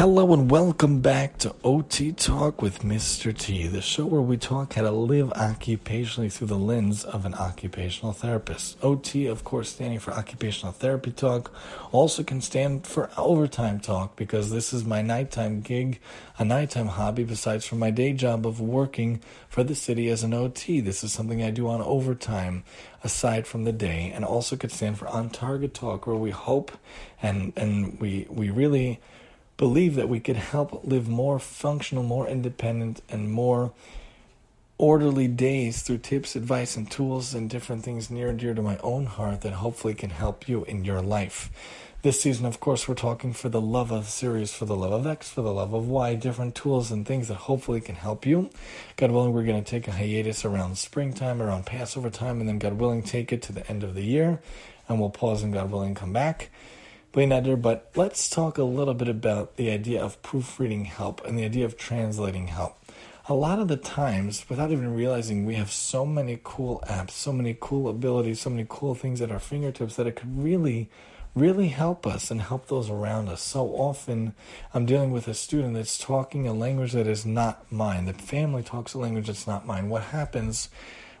Hello and welcome back to OT Talk with Mr. T, the show where we talk how to live occupationally through the lens of an occupational therapist. OT, of course, standing for Occupational Therapy Talk, also can stand for Overtime Talk because this is my nighttime gig, a nighttime hobby besides from my day job of working for the city as an OT. This is something I do on overtime aside from the day and also could stand for On Target Talk where we hope and and we we really believe that we could help live more functional, more independent, and more orderly days through tips, advice, and tools and different things near and dear to my own heart that hopefully can help you in your life. This season, of course, we're talking for the love of series, for the love of X, for the love of Y, different tools and things that hopefully can help you. God willing, we're going to take a hiatus around springtime, around Passover time, and then God willing, take it to the end of the year. And we'll pause and God willing, come back but let's talk a little bit about the idea of proofreading help and the idea of translating help. A lot of the times, without even realizing, we have so many cool apps, so many cool abilities, so many cool things at our fingertips that it could really, really help us and help those around us. So often, I'm dealing with a student that's talking a language that is not mine. The family talks a language that's not mine. What happens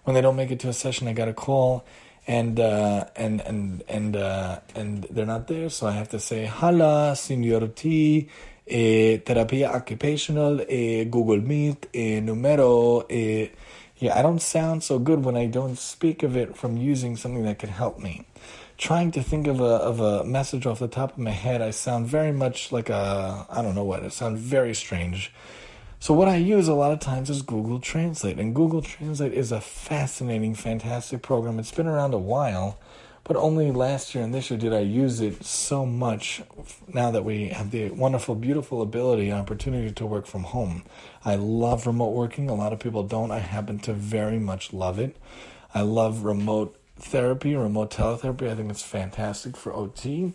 when they don't make it to a session? I got a call and uh, and and and uh, and they're not there, so I have to say "Hala, Senior T, eh, Terapia Occupational, eh, Google Meet, eh, Numero." Eh. Yeah, I don't sound so good when I don't speak of it from using something that could help me. Trying to think of a of a message off the top of my head, I sound very much like a I don't know what. It sounds very strange. So what I use a lot of times is Google Translate, and Google Translate is a fascinating, fantastic program. It's been around a while, but only last year and this year did I use it so much. Now that we have the wonderful, beautiful ability and opportunity to work from home, I love remote working. A lot of people don't. I happen to very much love it. I love remote therapy, remote teletherapy. I think it's fantastic for OT.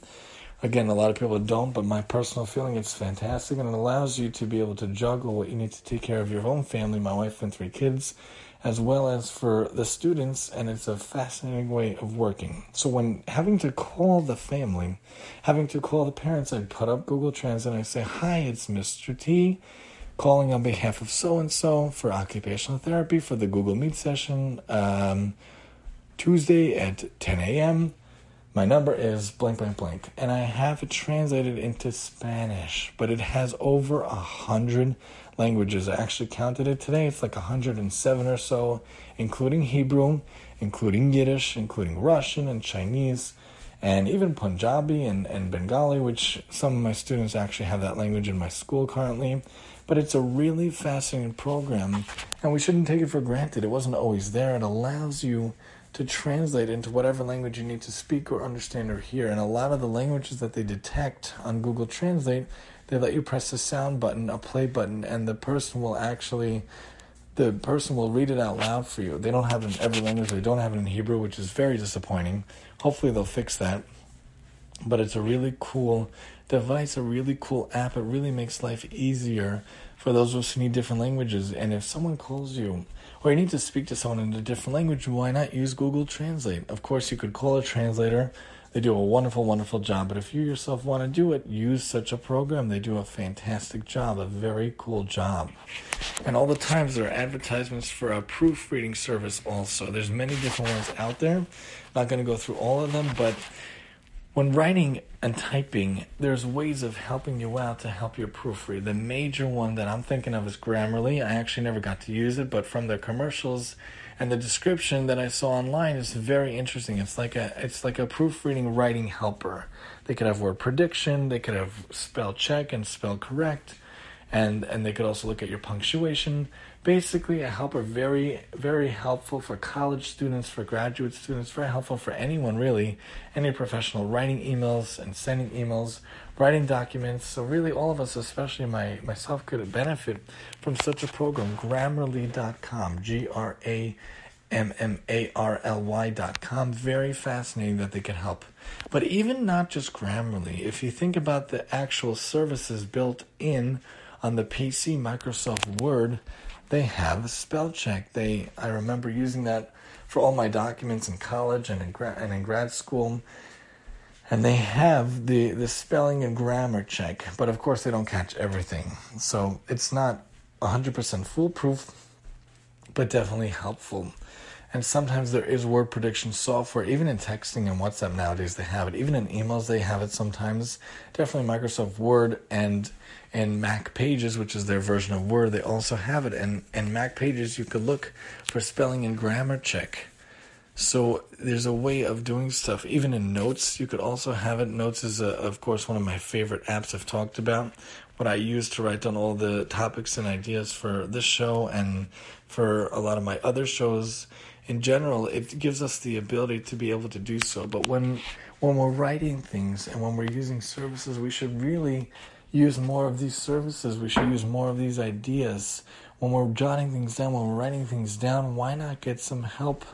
Again, a lot of people don't, but my personal feeling, it's fantastic and it allows you to be able to juggle what you need to take care of your own family, my wife and three kids, as well as for the students, and it's a fascinating way of working. So when having to call the family, having to call the parents, I put up Google Translate and I say, Hi, it's Mr. T calling on behalf of so and so for occupational therapy for the Google Meet session um, Tuesday at 10 a.m. My number is blank, blank, blank. And I have it translated into Spanish, but it has over a hundred languages. I actually counted it today. It's like 107 or so, including Hebrew, including Yiddish, including Russian and Chinese, and even Punjabi and, and Bengali, which some of my students actually have that language in my school currently. But it's a really fascinating program, and we shouldn't take it for granted. It wasn't always there. It allows you to translate into whatever language you need to speak or understand or hear. And a lot of the languages that they detect on Google Translate, they let you press a sound button, a play button, and the person will actually the person will read it out loud for you. They don't have it in every language. They don't have it in Hebrew, which is very disappointing. Hopefully they'll fix that. But it's a really cool device, a really cool app. It really makes life easier for those of us who need different languages. And if someone calls you or you need to speak to someone in a different language, why not use Google Translate? Of course, you could call a translator. They do a wonderful, wonderful job. But if you yourself want to do it, use such a program. They do a fantastic job, a very cool job. And all the times there are advertisements for a proofreading service also. There's many different ones out there. Not going to go through all of them, but when writing and typing, there's ways of helping you out to help your proofread. The major one that I'm thinking of is Grammarly. I actually never got to use it, but from the commercials and the description that I saw online is very interesting. It's like a it's like a proofreading writing helper. They could have word prediction, they could have spell check and spell correct, and and they could also look at your punctuation basically a helper very very helpful for college students for graduate students very helpful for anyone really any professional writing emails and sending emails writing documents so really all of us especially my myself could benefit from such a program grammarly.com g-r-a M-M-A-R-L-Y.com. Very fascinating that they can help. But even not just Grammarly, if you think about the actual services built in on the PC, Microsoft Word, they have a spell check. They I remember using that for all my documents in college and in, gra- and in grad school. and they have the, the spelling and grammar check, but of course they don't catch everything. So it's not 100% foolproof, but definitely helpful. And sometimes there is word prediction software, even in texting and WhatsApp nowadays, they have it. Even in emails, they have it sometimes. Definitely Microsoft Word and and Mac Pages, which is their version of Word, they also have it. And and Mac Pages, you could look for spelling and grammar check so there's a way of doing stuff. Even in Notes, you could also have it. Notes is, a, of course, one of my favorite apps I've talked about. What I use to write down all the topics and ideas for this show and for a lot of my other shows. In general, it gives us the ability to be able to do so. But when when we're writing things and when we're using services, we should really use more of these services. We should use more of these ideas. When we're jotting things down, when we're writing things down, why not get some help?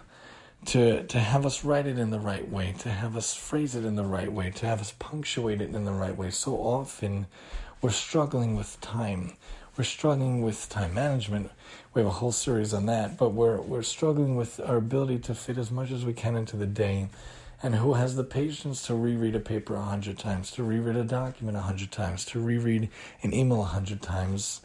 to to have us write it in the right way, to have us phrase it in the right way, to have us punctuate it in the right way. So often we're struggling with time. We're struggling with time management. We have a whole series on that, but we're we're struggling with our ability to fit as much as we can into the day. And who has the patience to reread a paper a hundred times, to reread a document a hundred times, to reread an email a hundred times?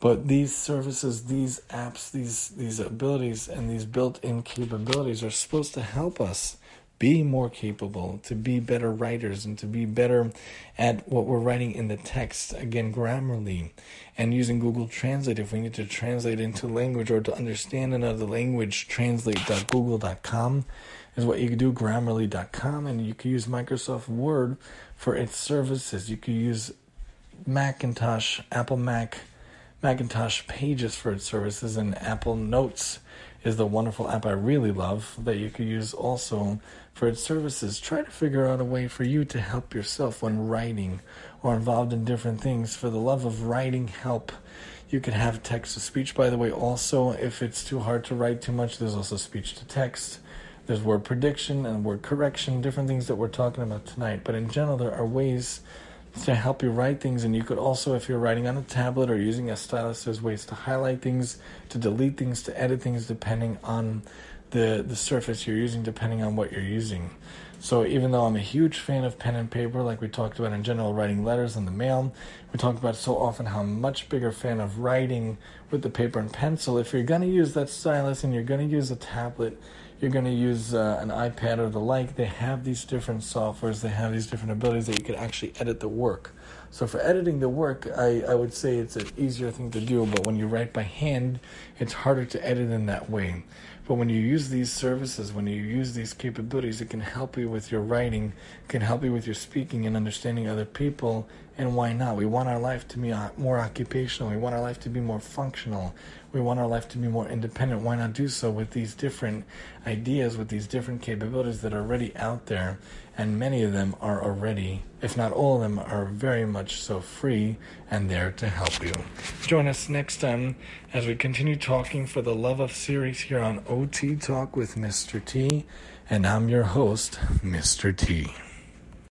But these services, these apps, these these abilities and these built-in capabilities are supposed to help us be more capable, to be better writers, and to be better at what we're writing in the text, again, grammarly, and using Google Translate if we need to translate into language or to understand another language, translate.google.com is what you can do, grammarly.com, and you can use Microsoft Word for its services. You can use Macintosh, Apple Mac, Macintosh Pages for its services, and Apple Notes is the wonderful app I really love that you could use also for its services. Try to figure out a way for you to help yourself when writing or involved in different things. For the love of writing, help. You could have text to speech, by the way. Also, if it's too hard to write too much, there's also speech to text. There's word prediction and word correction, different things that we're talking about tonight. But in general, there are ways to help you write things. And you could also, if you're writing on a tablet or using a stylus, there's ways to highlight things, to delete things, to edit things depending on the, the surface you're using, depending on what you're using. So even though I'm a huge fan of pen and paper, like we talked about in general, writing letters in the mail, we talked about so often how much bigger fan of writing with the paper and pencil. If you're gonna use that stylus and you're gonna use a tablet, you're going to use uh, an iPad or the like, they have these different softwares, they have these different abilities that you can actually edit the work. So for editing the work, I, I would say it's an easier thing to do, but when you write by hand, it's harder to edit in that way. But when you use these services, when you use these capabilities, it can help you with your writing, can help you with your speaking and understanding other people. And why not? We want our life to be more occupational. We want our life to be more functional. We want our life to be more independent. Why not do so with these different ideas, with these different capabilities that are already out there? And many of them are already, if not all of them, are very much so free and there to help you. Join us next time as we continue talking for the love of series here on OT Talk with Mr. T. And I'm your host, Mr. T.